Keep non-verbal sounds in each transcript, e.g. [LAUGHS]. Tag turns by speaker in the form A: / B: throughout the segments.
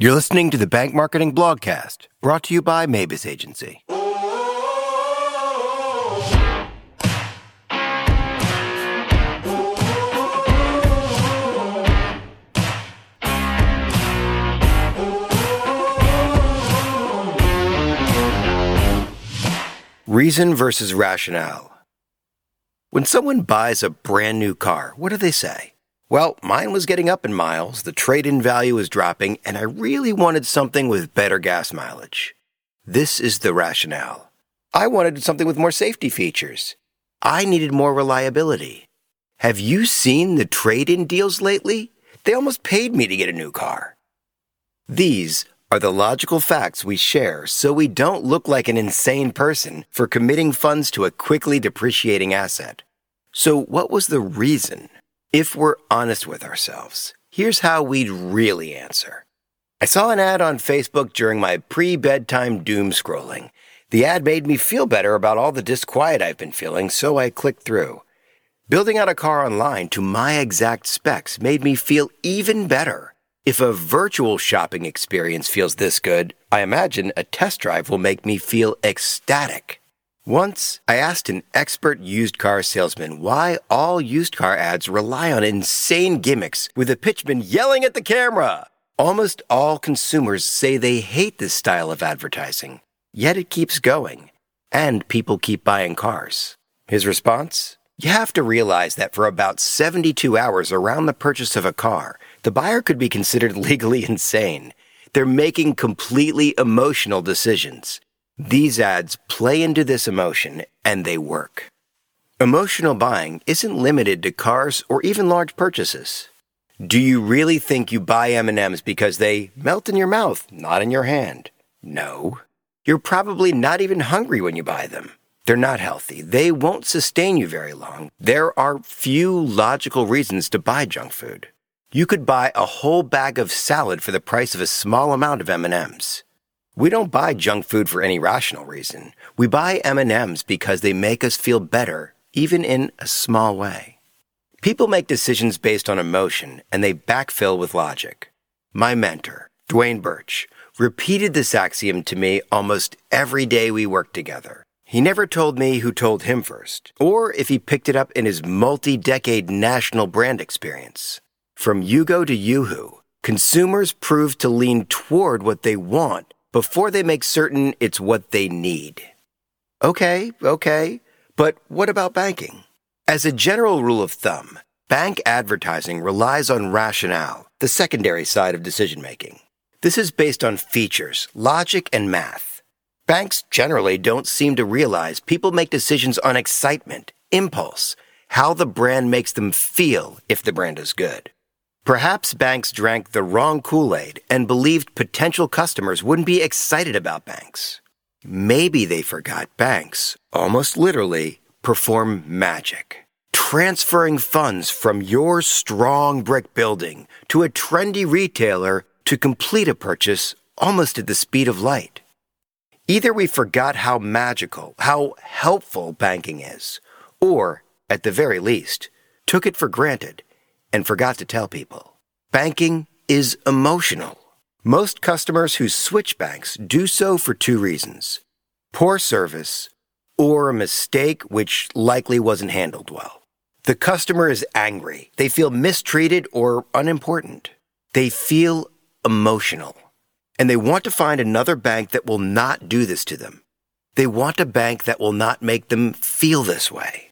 A: You're listening to the Bank Marketing Blogcast, brought to you by Mabus Agency. Reason versus rationale. When someone buys a brand new car, what do they say? Well, mine was getting up in miles, the trade in value was dropping, and I really wanted something with better gas mileage. This is the rationale. I wanted something with more safety features. I needed more reliability. Have you seen the trade in deals lately? They almost paid me to get a new car. These are the logical facts we share so we don't look like an insane person for committing funds to a quickly depreciating asset. So, what was the reason? If we're honest with ourselves, here's how we'd really answer. I saw an ad on Facebook during my pre bedtime doom scrolling. The ad made me feel better about all the disquiet I've been feeling, so I clicked through. Building out a car online to my exact specs made me feel even better. If a virtual shopping experience feels this good, I imagine a test drive will make me feel ecstatic. Once, I asked an expert used car salesman why all used car ads rely on insane gimmicks with a pitchman yelling at the camera. Almost all consumers say they hate this style of advertising, yet it keeps going, and people keep buying cars. His response? You have to realize that for about 72 hours around the purchase of a car, the buyer could be considered [LAUGHS] legally insane. They're making completely emotional decisions. These ads play into this emotion and they work. Emotional buying isn't limited to cars or even large purchases. Do you really think you buy M&Ms because they melt in your mouth, not in your hand? No. You're probably not even hungry when you buy them. They're not healthy. They won't sustain you very long. There are few logical reasons to buy junk food. You could buy a whole bag of salad for the price of a small amount of M&Ms. We don't buy junk food for any rational reason. We buy M&Ms because they make us feel better, even in a small way. People make decisions based on emotion and they backfill with logic. My mentor, Dwayne Birch, repeated this axiom to me almost every day we worked together. He never told me who told him first, or if he picked it up in his multi-decade national brand experience. From Yugo to Yoo-Hoo, consumers prove to lean toward what they want before they make certain it's what they need. Okay, okay, but what about banking? As a general rule of thumb, bank advertising relies on rationale, the secondary side of decision making. This is based on features, logic, and math. Banks generally don't seem to realize people make decisions on excitement, impulse, how the brand makes them feel if the brand is good. Perhaps banks drank the wrong Kool Aid and believed potential customers wouldn't be excited about banks. Maybe they forgot banks, almost literally, perform magic. Transferring funds from your strong brick building to a trendy retailer to complete a purchase almost at the speed of light. Either we forgot how magical, how helpful banking is, or, at the very least, took it for granted and forgot to tell people. Banking is emotional. Most customers who switch banks do so for two reasons poor service or a mistake which likely wasn't handled well. The customer is angry. They feel mistreated or unimportant. They feel emotional. And they want to find another bank that will not do this to them. They want a bank that will not make them feel this way.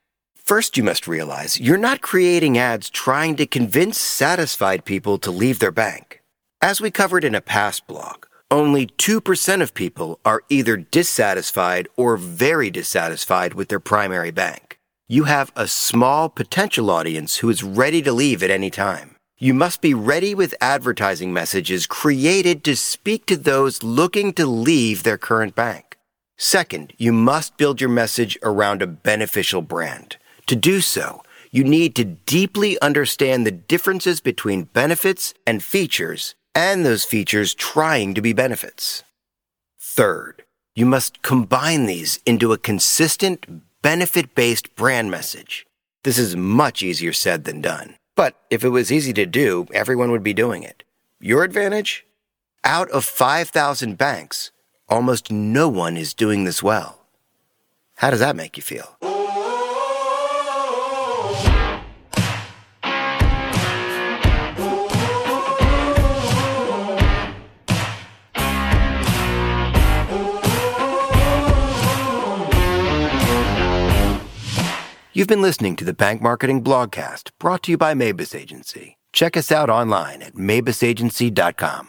A: First, you must realize you're not creating ads trying to convince satisfied people to leave their bank. As we covered in a past blog, only 2% of people are either dissatisfied or very dissatisfied with their primary bank. You have a small potential audience who is ready to leave at any time. You must be ready with advertising messages created to speak to those looking to leave their current bank. Second, you must build your message around a beneficial brand. To do so, you need to deeply understand the differences between benefits and features and those features trying to be benefits. Third, you must combine these into a consistent benefit based brand message. This is much easier said than done. But if it was easy to do, everyone would be doing it. Your advantage? Out of 5,000 banks, almost no one is doing this well. How does that make you feel? You've been listening to the Bank Marketing Blogcast brought to you by Mabus Agency. Check us out online at mabusagency.com.